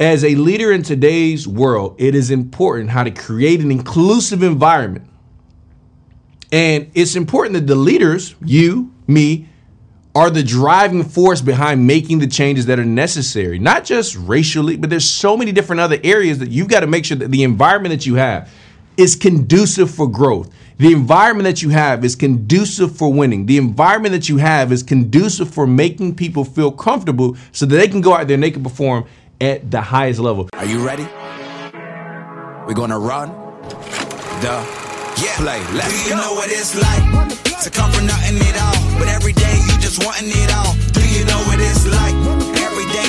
As a leader in today's world, it is important how to create an inclusive environment. And it's important that the leaders, you, me, are the driving force behind making the changes that are necessary, not just racially, but there's so many different other areas that you've got to make sure that the environment that you have is conducive for growth. The environment that you have is conducive for winning. The environment that you have is conducive for making people feel comfortable so that they can go out there and they can perform at the highest level. Are you ready? We're gonna run the yeah. play. Let's Do you go. know what it's like to come from nothing at all? But every day you just wanting it all. Do you know what it's like? Every day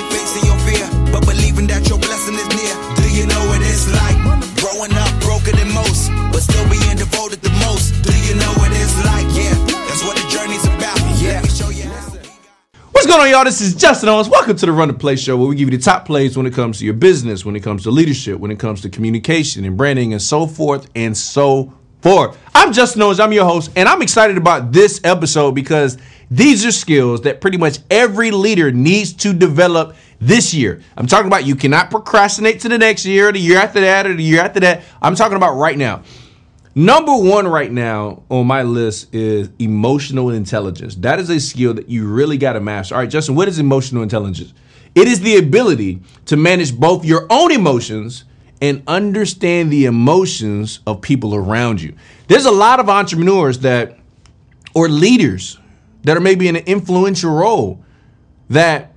y'all? This is Justin Owens. Welcome to the Run the Play Show, where we give you the top plays when it comes to your business, when it comes to leadership, when it comes to communication and branding, and so forth and so forth. I'm Justin Owens. I'm your host, and I'm excited about this episode because these are skills that pretty much every leader needs to develop this year. I'm talking about you cannot procrastinate to the next year, or the year after that, or the year after that. I'm talking about right now. Number one right now on my list is emotional intelligence. That is a skill that you really got to master. All right, Justin, what is emotional intelligence? It is the ability to manage both your own emotions and understand the emotions of people around you. There's a lot of entrepreneurs that, or leaders that are maybe in an influential role that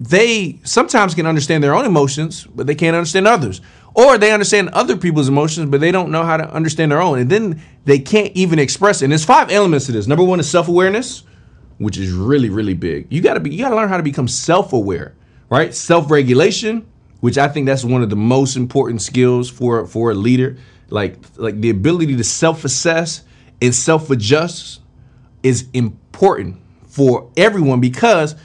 they sometimes can understand their own emotions, but they can't understand others. Or they understand other people's emotions, but they don't know how to understand their own. And then they can't even express it. And there's five elements to this. Number one is self-awareness, which is really, really big. You gotta be you gotta learn how to become self-aware, right? Self-regulation, which I think that's one of the most important skills for for a leader. Like like the ability to self-assess and self-adjust is important for everyone because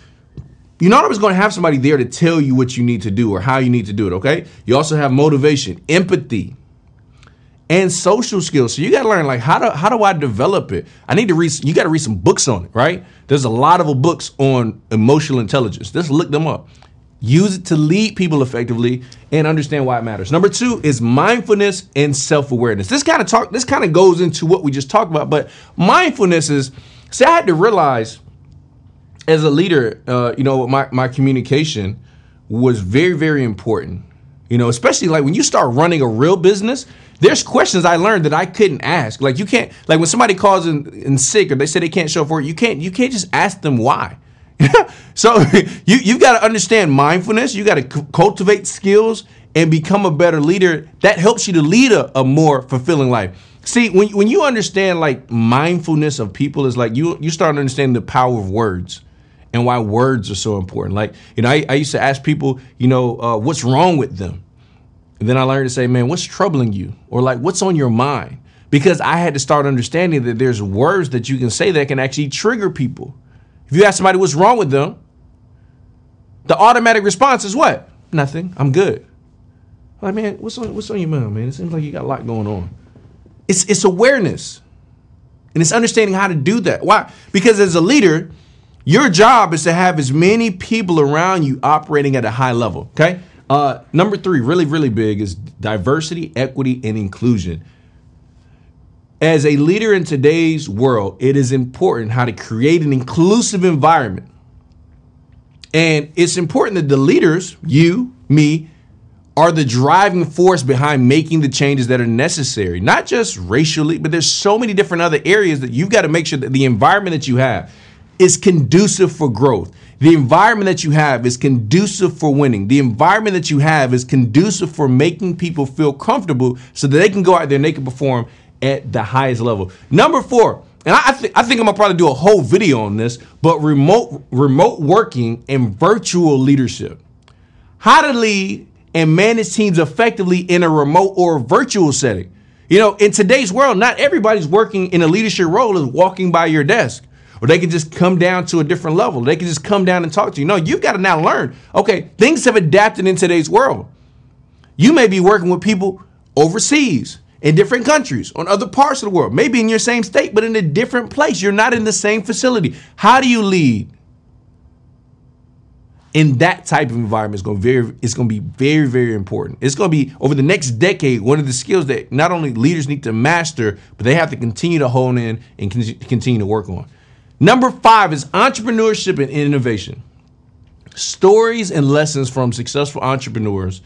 you're not always going to have somebody there to tell you what you need to do or how you need to do it, okay? You also have motivation, empathy, and social skills. So you got to learn like how do how do I develop it? I need to read you got to read some books on it, right? There's a lot of books on emotional intelligence. Just look them up. Use it to lead people effectively and understand why it matters. Number 2 is mindfulness and self-awareness. This kind of talk this kind of goes into what we just talked about, but mindfulness is see I had to realize as a leader, uh, you know, my, my communication was very, very important. You know, especially like when you start running a real business, there's questions I learned that I couldn't ask. Like you can't, like when somebody calls in, in sick or they say they can't show up for it, you can't, you can't just ask them why. so you you've got to understand mindfulness. You got to c- cultivate skills and become a better leader. That helps you to lead a, a more fulfilling life. See, when when you understand like mindfulness of people, is like you you start understanding the power of words and why words are so important. Like, you know, I, I used to ask people, you know, uh, what's wrong with them? And then I learned to say, man, what's troubling you? Or like, what's on your mind? Because I had to start understanding that there's words that you can say that can actually trigger people. If you ask somebody what's wrong with them, the automatic response is what? Nothing. I'm good. Like, man, what's on what's on your mind, man? It seems like you got a lot going on. It's it's awareness. And it's understanding how to do that. Why? Because as a leader, your job is to have as many people around you operating at a high level. Okay. Uh, number three, really, really big, is diversity, equity, and inclusion. As a leader in today's world, it is important how to create an inclusive environment. And it's important that the leaders, you, me, are the driving force behind making the changes that are necessary, not just racially, but there's so many different other areas that you've got to make sure that the environment that you have is conducive for growth. The environment that you have is conducive for winning. The environment that you have is conducive for making people feel comfortable so that they can go out there and they can perform at the highest level. Number four, and I, think I think I'm gonna probably do a whole video on this, but remote remote working and virtual leadership. How to lead and manage teams effectively in a remote or virtual setting. You know, in today's world, not everybody's working in a leadership role is walking by your desk. Or they can just come down to a different level. They can just come down and talk to you. No, you've got to now learn. Okay, things have adapted in today's world. You may be working with people overseas in different countries, on other parts of the world, maybe in your same state, but in a different place. You're not in the same facility. How do you lead? in that type of environment is going to very it's going to be very very important. It's going to be over the next decade one of the skills that not only leaders need to master, but they have to continue to hone in and con- continue to work on. Number 5 is entrepreneurship and innovation. Stories and lessons from successful entrepreneurs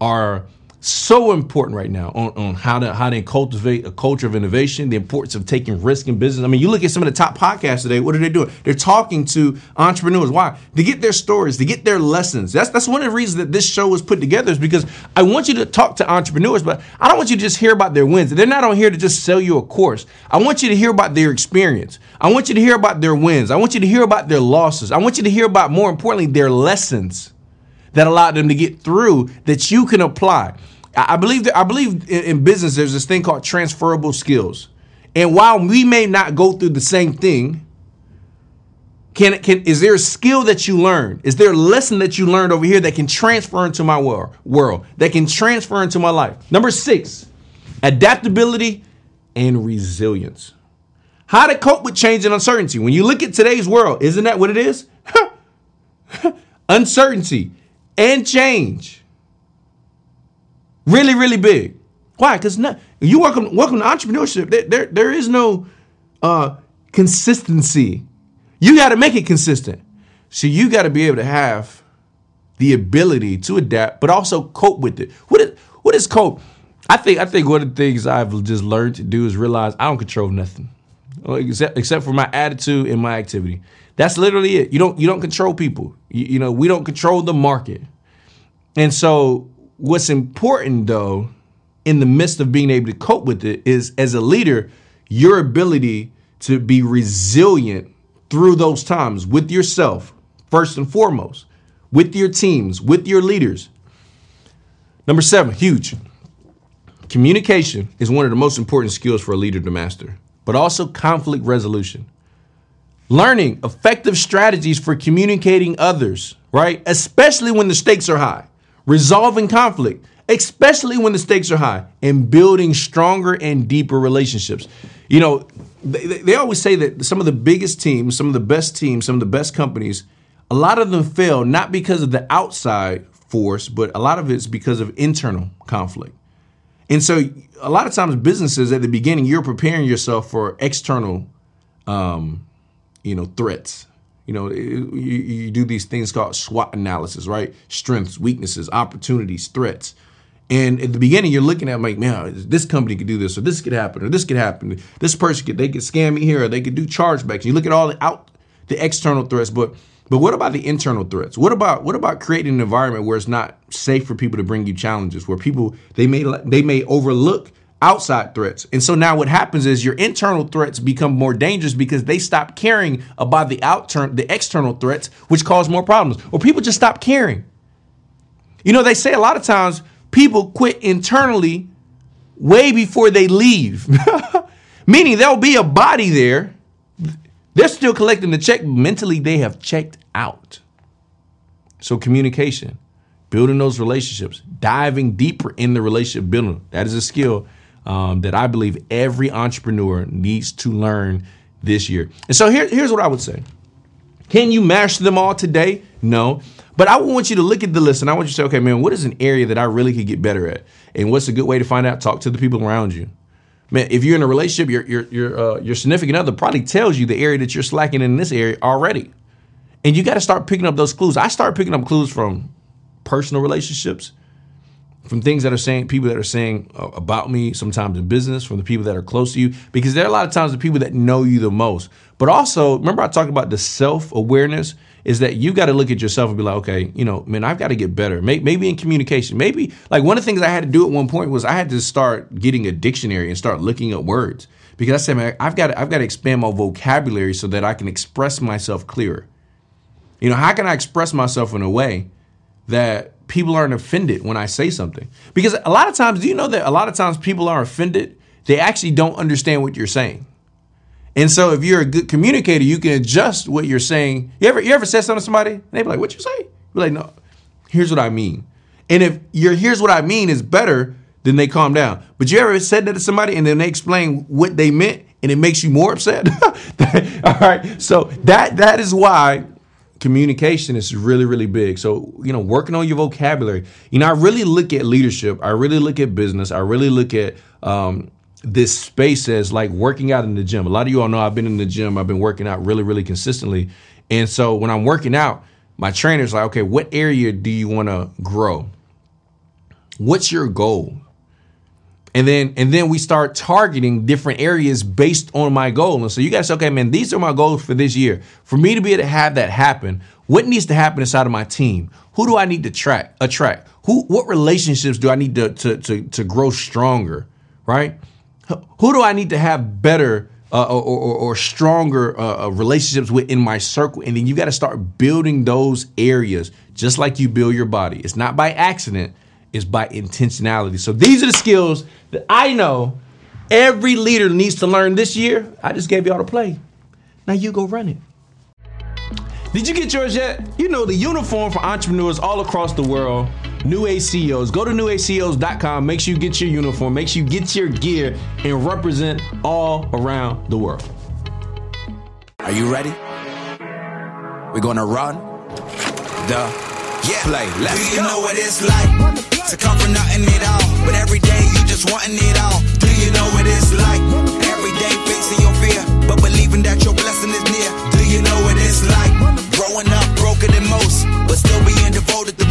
are so important right now on, on how to how to cultivate a culture of innovation, the importance of taking risk in business. I mean, you look at some of the top podcasts today. What are they doing? They're talking to entrepreneurs. Why? To get their stories, to get their lessons. That's that's one of the reasons that this show was put together is because I want you to talk to entrepreneurs, but I don't want you to just hear about their wins. They're not on here to just sell you a course. I want you to hear about their experience. I want you to hear about their wins. I want you to hear about their losses. I want you to hear about more importantly their lessons that allowed them to get through that you can apply. I believe that I believe in business there's this thing called transferable skills. And while we may not go through the same thing, can can is there a skill that you learned? Is there a lesson that you learned over here that can transfer into my world, world that can transfer into my life? Number 6, adaptability and resilience. How to cope with change and uncertainty. When you look at today's world, isn't that what it is? uncertainty and change. Really, really big. Why? Because you welcome welcome to entrepreneurship. There, there, there is no uh, consistency. You got to make it consistent. So you got to be able to have the ability to adapt, but also cope with it. What is what is cope? I think I think one of the things I've just learned to do is realize I don't control nothing, except except for my attitude and my activity. That's literally it. You don't you don't control people. You, you know we don't control the market, and so What's important though, in the midst of being able to cope with it, is as a leader, your ability to be resilient through those times with yourself, first and foremost, with your teams, with your leaders. Number seven, huge. Communication is one of the most important skills for a leader to master, but also conflict resolution. Learning effective strategies for communicating others, right? Especially when the stakes are high resolving conflict, especially when the stakes are high, and building stronger and deeper relationships. You know, they, they always say that some of the biggest teams, some of the best teams, some of the best companies, a lot of them fail not because of the outside force, but a lot of it's because of internal conflict. And so, a lot of times, businesses at the beginning, you're preparing yourself for external, um, you know, threats you know, you, you do these things called SWOT analysis, right? Strengths, weaknesses, opportunities, threats. And at the beginning, you're looking at like, man, this company could do this, or this could happen, or this could happen. This person could they could scam me here, or they could do chargebacks. You look at all the out the external threats, but but what about the internal threats? What about what about creating an environment where it's not safe for people to bring you challenges, where people they may they may overlook outside threats. And so now what happens is your internal threats become more dangerous because they stop caring about the outturn the external threats which cause more problems. Or people just stop caring. You know, they say a lot of times people quit internally way before they leave. Meaning there'll be a body there. They're still collecting the check. Mentally, they have checked out. So communication, building those relationships, diving deeper in the relationship building. That is a skill um, that I believe every entrepreneur needs to learn this year. And so here, here's what I would say. Can you master them all today? No. But I want you to look at the list and I want you to say, okay, man, what is an area that I really could get better at? And what's a good way to find out? Talk to the people around you. Man, if you're in a relationship, your your your uh, your significant other probably tells you the area that you're slacking in this area already, and you got to start picking up those clues. I start picking up clues from personal relationships, from things that are saying people that are saying uh, about me sometimes in business from the people that are close to you because there are a lot of times the people that know you the most. But also remember i talked about the self-awareness is that you got to look at yourself and be like okay you know man i've got to get better. Maybe in communication maybe like one of the things i had to do at one point was i had to start getting a dictionary and start looking at words. Because i said man i've got to, i've got to expand my vocabulary so that i can express myself clearer. You know how can i express myself in a way that people aren't offended when I say something. Because a lot of times, do you know that a lot of times people are offended? They actually don't understand what you're saying. And so if you're a good communicator, you can adjust what you're saying. You ever you ever said something to somebody and they be like, what you say? You're like, no, here's what I mean. And if your here's what I mean is better, then they calm down. But you ever said that to somebody and then they explain what they meant and it makes you more upset? All right. So that that is why communication is really really big. So you know working on your vocabulary. You know i really look at leadership. I really look at business. I really look at um, this space as like working out in the gym. A lot of you all know i've been in the gym. I've been working out really really consistently. And so when i'm working out my trainer's like okay what area do you want to grow? What's your goal and then and then we start targeting different areas based on my goal. And so you guys say, okay, man, these are my goals for this year. For me to be able to have that happen, what needs to happen inside of my team? Who do I need to track attract? Who what relationships do I need to to to, to grow stronger? Right? Who do I need to have better uh, or, or, or, stronger uh, uh relationships within my circle? And then you got to start building those areas just like you build your body. It's not by accident is by intentionality. So these are the skills that I know every leader needs to learn this year. I just gave y'all the play. Now you go run it. Did you get yours yet? You know the uniform for entrepreneurs all across the world. New Age CEOs. Go to newageceos.com. Make sure you get your uniform. Make sure you get your gear and represent all around the world. Are you ready? We're gonna run the yeah, play. Let's Do you go. know what it's like to come from nothing at all, but every day you just wanting it all? Do you know what it's like every day facing your fear, but believing that your blessing is near? Do you know what it's like growing up broken than most, but still being devoted?